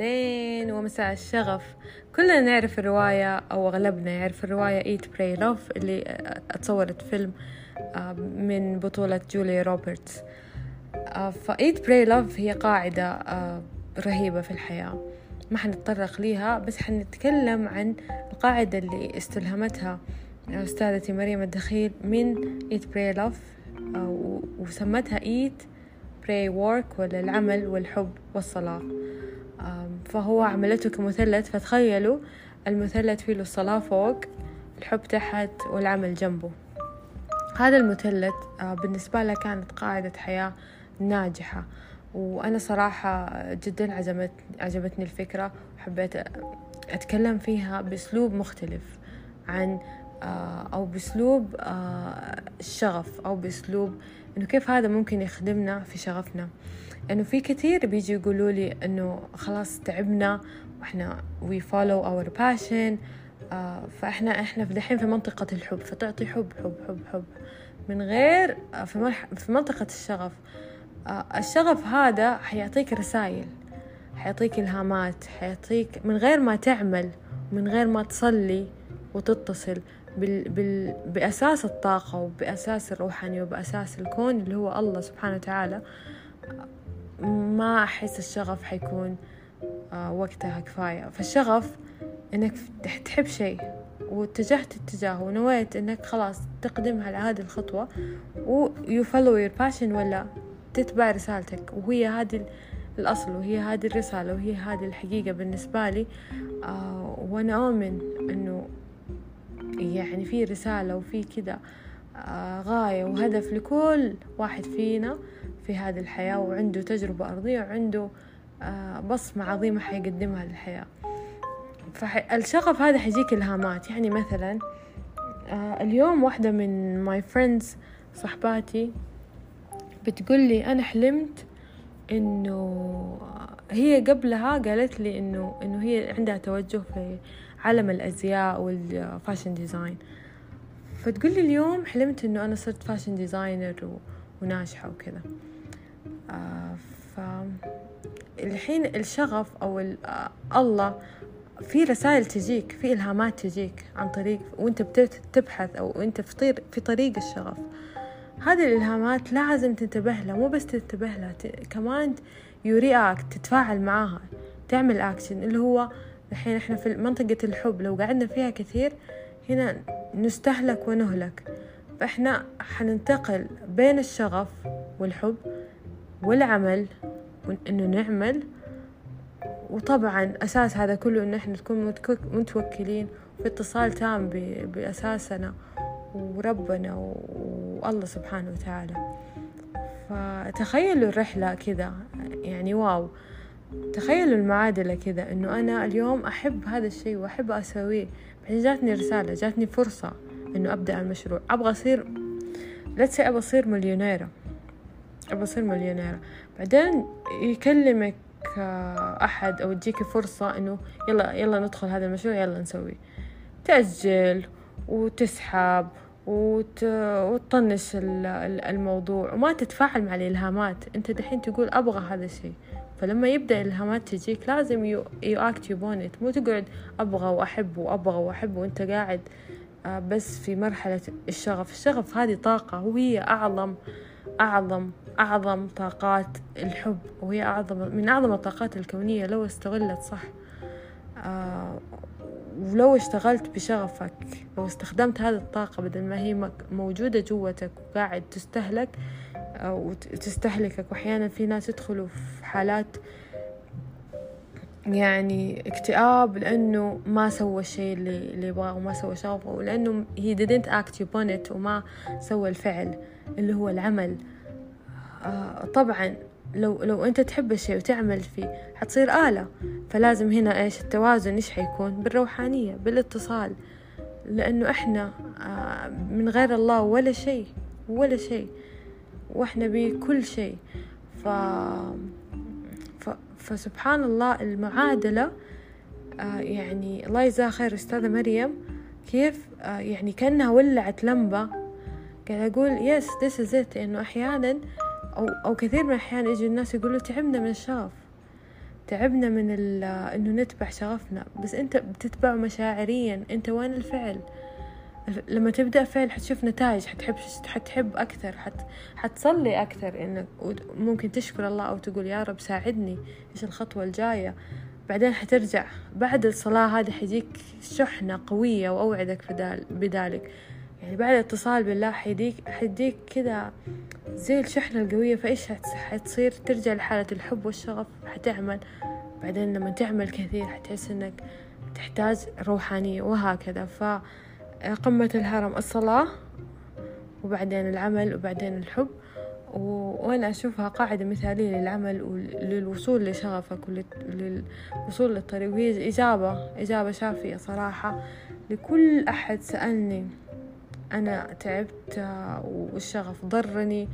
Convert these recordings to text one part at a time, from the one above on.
أهلين ومساء الشغف. كلنا نعرف الرواية أو أغلبنا يعرف الرواية Eat Pray Love اللي اتصورت فيلم آه، من بطولة جوليا روبرتس. آه، ف Eat Pray Love هي قاعدة آه، رهيبة في الحياة. ما حنتطرق ليها بس حنتكلم عن القاعدة اللي استلهمتها أستاذتي مريم الدخيل من Eat Pray Love وسمتها Eat pray work ولا العمل والحب والصلاة. فهو عملته كمثلث فتخيلوا المثلث فيه الصلاة فوق الحب تحت والعمل جنبه. هذا المثلث آه، بالنسبة لها كانت قاعدة حياة ناجحة. وأنا صراحة جدا عجبت عجبتني الفكرة وحبيت أتكلم فيها بأسلوب مختلف عن أو بأسلوب آه، الشغف أو بأسلوب إنه كيف هذا ممكن يخدمنا في شغفنا. إنه في كثير بيجي يقولوا لي إنه خلاص تعبنا وإحنا we follow our passion آه فإحنا إحنا في دحين في منطقة الحب فتعطي حب حب حب حب. من غير آه في, في منطقة الشغف آه الشغف هذا حيعطيك رسائل حيعطيك إلهامات حيعطيك من غير ما تعمل من غير ما تصلي وتتصل. بال بال بأساس الطاقة وبأساس الروحانية وبأساس الكون اللي هو الله سبحانه وتعالى ما أحس الشغف حيكون آه، وقتها كفاية. فالشغف إنك تحب شيء واتجهت اتجاهه ونويت إنك خلاص تقدمها على هذه الخطوة و you follow your passion ولا تتبع رسالتك. وهي هذه الأصل وهي هذه الرسالة وهي هذه الحقيقة بالنسبة لي آه وأنا أؤمن إنه يعني في رسالة وفي كده آه، غاية وهدف لكل واحد فينا في هذه الحياة وعنده تجربة أرضية وعنده آه، بصمة عظيمة حيقدمها للحياة. فالشغف هذا حيجيك إلهامات. يعني مثلا آه، اليوم واحدة من my friends صحباتي بتقول لي أنا حلمت إنه هي قبلها قالت لي إنه إنه هي عندها توجه في عالم الأزياء وال fashion design. فتقول لي اليوم حلمت إنه أنا صرت fashion designer وناجحة وكذا. آه ف الحين الشغف أو آه الله في رسائل تجيك في إلهامات تجيك عن طريق وأنت بتبحث أو أنت في, طريق في طريق الشغف. هذه الإلهامات لازم تنتبه لها مو بس تنتبه لها كمان يورياك تتفاعل معاها تعمل أكشن اللي هو الحين إحنا في منطقة الحب لو قعدنا فيها كثير هنا نستهلك ونهلك. فإحنا حننتقل بين الشغف والحب والعمل انه نعمل. وطبعا أساس هذا كله انه إحنا نكون متوكلين في اتصال تام بأساسنا وربنا والله سبحانه وتعالى. فتخيلوا الرحلة كذا يعني واو. تخيلوا المعادلة كذا إنه أنا اليوم أحب هذا الشيء وأحب أسويه. بعدين جاتني رسالة جاتني فرصة إنه أبدأ المشروع. أبغى أصير لا أبغى أصير مليونيرة. أبغى أصير مليونيرة. بعدين يكلمك آه، أحد أو تجيك فرصة إنه يلا يلا ندخل هذا المشروع يلا نسوي تأجل وتسحب وت... وتطنش الموضوع وما تتفاعل مع الإلهامات. أنت دحين تقول أبغى هذا الشيء. فلما يبدأ الإلهامات تجيك لازم يو أكت يو مو تقعد أبغى وأحب وأبغى وأحب وأنت قاعد آه، بس في مرحلة الشغف. الشغف هذه طاقة وهي أعظم أعظم أعظم طاقات الحب وهي أعظم من أعظم الطاقات الكونية لو استغلت صح. آه، ولو اشتغلت بشغفك لو استخدمت هذه الطاقة بدل ما هي موجودة جوتك وقاعد تستهلك وتستهلكك وأحيانا في ناس يدخلوا في حالات يعني اكتئاب لأنه ما سوى الشيء اللي, اللي يبغاه وما سوى شغفه ولأنه he didn't act upon it وما سوى الفعل اللي هو العمل. آه طبعا لو لو انت تحب الشيء وتعمل فيه حتصير آلة. فلازم هنا إيش التوازن إيش حيكون؟ بالروحانية بالاتصال. لأنه إحنا آه من غير الله ولا شيء ولا شيء. وإحنا بكل شيء. ف... ف... فسبحان الله المعادلة آه يعني الله يجزاها خير أستاذة مريم. كيف؟ آه يعني كأنها ولعت لمبة. قاعد أقول yes this is it إنه أحيانا أو أو كثير من الأحيان يجي الناس يقولوا تعبنا من الشغف تعبنا من إنه نتبع شغفنا. بس أنت بتتبع مشاعريا. أنت وين الفعل؟ لما تبدأ فعل حتشوف نتائج. حتحب حتحب أكثر. حت حتصلي أكثر إنك ممكن تشكر الله أو تقول يا رب ساعدني. إيش الخطوة الجاية؟ بعدين حترجع. بعد الصلاة هذه حيجيك شحنة قوية وأوعدك بذلك. يعني بعد الاتصال بالله حيديك حيديك كذا زي الشحنة القوية فإيش حتصير؟ ترجع لحالة الحب والشغف حتعمل. بعدين لما تعمل كثير حتحس إنك تحتاج روحانية وهكذا. فقمة الهرم الصلاة وبعدين العمل وبعدين الحب. وأنا أشوفها قاعدة مثالية للعمل وللوصول لشغفك وللوصول للطريق. وهي إجابة إجابة شافية صراحة لكل أحد سألني. أنا تعبت والشغف ضرني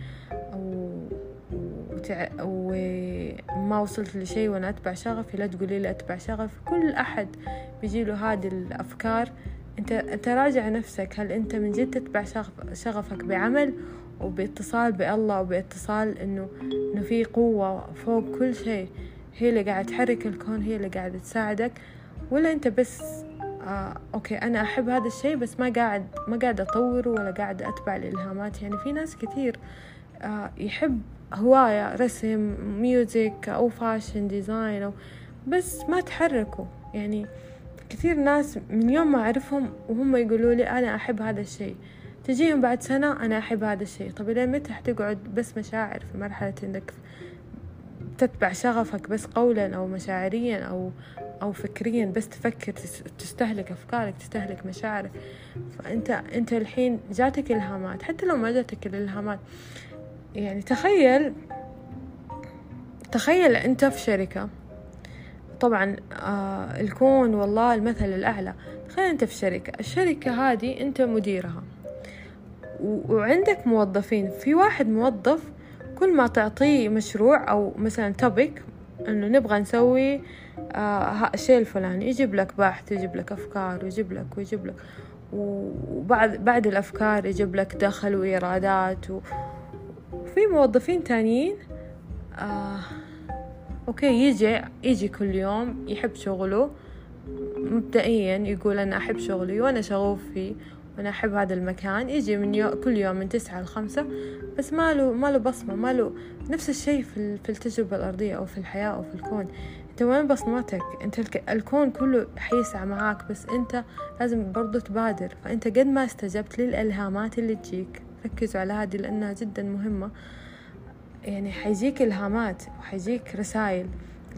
وما وصلت لشيء وأنا أتبع شغفي. لا تقولي لي أتبع شغف كل أحد بيجيله هذه الأفكار. أنت أنت راجع نفسك. هل أنت من جد تتبع شغف شغفك بعمل وباتصال بالله وباتصال إنه إنه في قوة فوق كل شيء؟ هي اللي قاعدة تحرك الكون هي اللي قاعدة تساعدك. ولا أنت بس آه okay أنا أحب هذا الشيء بس ما قاعد ما قاعد أطوره ولا قاعد أتبع الإلهامات. يعني في ناس كثير آه يحب هواية رسم music أو fashion design أو بس ما تحركوا يعني كثير ناس من يوم ما أعرفهم وهم يقولوا لي أنا أحب هذا الشيء. تجيهم بعد سنة أنا أحب هذا الشيء. طب إلى متى حتقعد بس مشاعر في مرحلة إنك تتبع شغفك بس قولا أو مشاعريا أو أو فكريا بس تفكر تستهلك أفكارك تستهلك مشاعرك. فأنت أنت الحين جاتك إلهامات حتى لو ما جاتك الإلهامات. يعني تخيل تخيل أنت في شركة. طبعا آه الكون والله المثل الأعلى. تخيل أنت في شركة. الشركة هذه أنت مديرها. وعندك موظفين. في واحد موظف كل ما تعطيه مشروع أو مثلا topic إنه نبغى نسوي آه الشيء الفلاني. يجيب لك باحث يجيب لك أفكار ويجيب لك ويجيب لك وبعد بعد الأفكار يجيب لك دخل وإيرادات و... وفي موظفين تانيين آه okay يجي يجي كل يوم يحب شغله. مبدئيا يقول أنا أحب شغلي وأنا شغوف فيه. وأنا أحب هذا المكان. يجي من يو... كل يوم من تسعة لخمسة بس ما له ما له بصمة ما له نفس الشيء في في التجربة الأرضية أو في الحياة أو في الكون. أنت وين بصمتك؟ أنت الك... الكون كله حيسعى معاك بس أنت لازم برضو تبادر. فأنت قد ما استجبت للإلهامات اللي تجيك. ركزوا على هذه لأنها جدا مهمة. يعني حيجيك إلهامات وحيجيك رسائل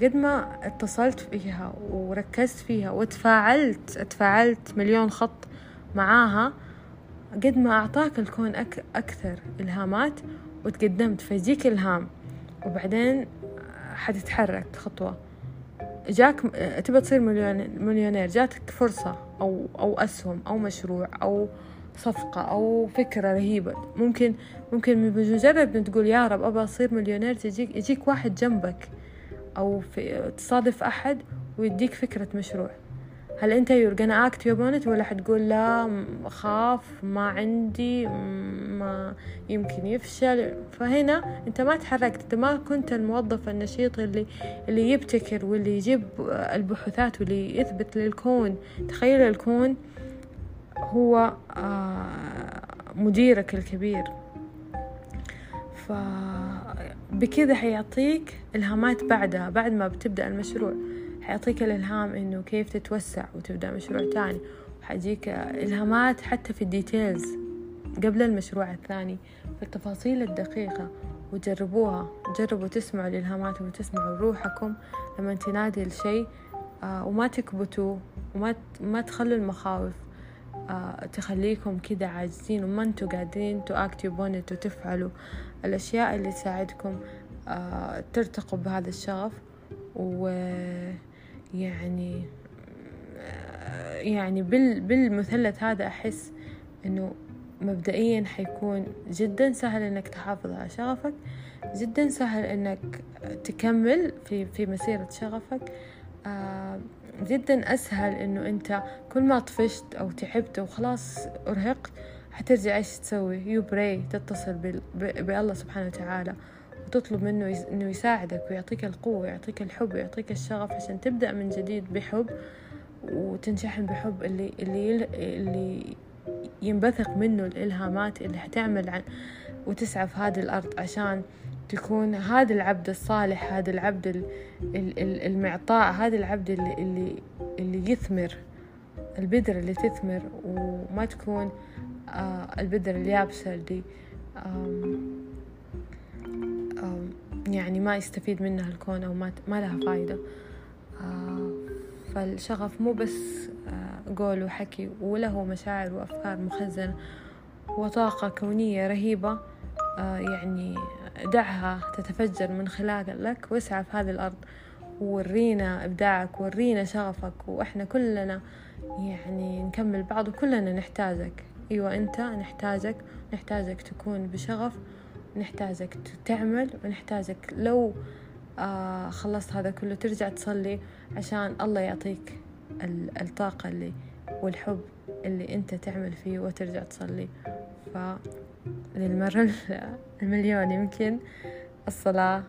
قد ما اتصلت فيها وركزت فيها وتفاعلت تفاعلت مليون خط معاها قد ما أعطاك الكون أك أكثر إلهامات وتقدمت فيجيك إلهام وبعدين حتتحرك خطوة. جاك تبى تصير مليونير جاتك فرصة أو أو أسهم أو مشروع أو صفقة أو فكرة رهيبة. ممكن ممكن بمجرد ما تقول يا رب أبغى أصير مليونير تجيك يجيك واحد جنبك أو في تصادف أحد ويديك فكرة مشروع. هل أنت you're gonna act upon it ولا حتقول لا خاف ما عندي ما يمكن يفشل؟ فهنا أنت ما تحركت أنت ما كنت الموظف النشيط اللي اللي يبتكر واللي يجيب البحوثات واللي يثبت للكون. تخيل الكون هو آه، مديرك الكبير. فبكذا حيعطيك الهامات بعدها بعد ما بتبدأ المشروع. حيعطيك الإلهام إنه كيف تتوسع وتبدأ مشروع تاني وحيجيك إلهامات حتى في ال details قبل المشروع الثاني. في التفاصيل الدقيقة وجربوها جربوا تسمعوا الإلهامات وتسمعوا روحكم لما تنادي الشيء آه وما تكبتوا وما ما تخلوا المخاوف آه تخليكم كده عاجزين وما أنتوا to act upon it وتفعلوا. الأشياء اللي تساعدكم آه ترتقوا بهذا الشغف و يعني يعني بال بالمثلث هذا أحس إنه مبدئيا حيكون جدا سهل إنك تحافظ على شغفك جدا سهل إنك تكمل في في مسيرة شغفك آه جدا أسهل إنه أنت كل ما طفشت أو تعبت وخلاص أرهقت حترجع إيش تسوي؟ يو تتصل بالله سبحانه وتعالى. وتطلب منه إنه يساعدك ويعطيك القوة ويعطيك الحب ويعطيك الشغف عشان تبدأ من جديد بحب وتنشحن بحب اللي اللي اللي ينبثق منه الإلهامات اللي حتعمل عن وتسعى في هذه الأرض عشان تكون هذا العبد الصالح هذا العبد المعطاء هذا العبد اللي, اللي, اللي يثمر البذرة اللي تثمر وما تكون آه، البذرة اليابسة اللي يعني ما يستفيد منها الكون أو ما, ما لها فايدة. آه، فالشغف مو بس آه، قول وحكي وله مشاعر وأفكار مخزنة وطاقة كونية رهيبة. يعني دعها تتفجر من خلالك واسعى في هذه الأرض ورينا إبداعك ورينا شغفك وإحنا كلنا يعني نكمل بعض وكلنا نحتاجك. أيوة أنت نحتاجك نحتاجك تكون بشغف نحتاجك تعمل ونحتاجك لو آه خلصت هذا كله ترجع تصلي عشان الله يعطيك الطاقة اللي والحب اللي أنت تعمل فيه وترجع تصلي. فللمرة المليون يمكن الصلاة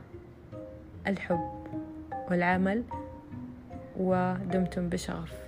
الحب والعمل ودمتم بشغف.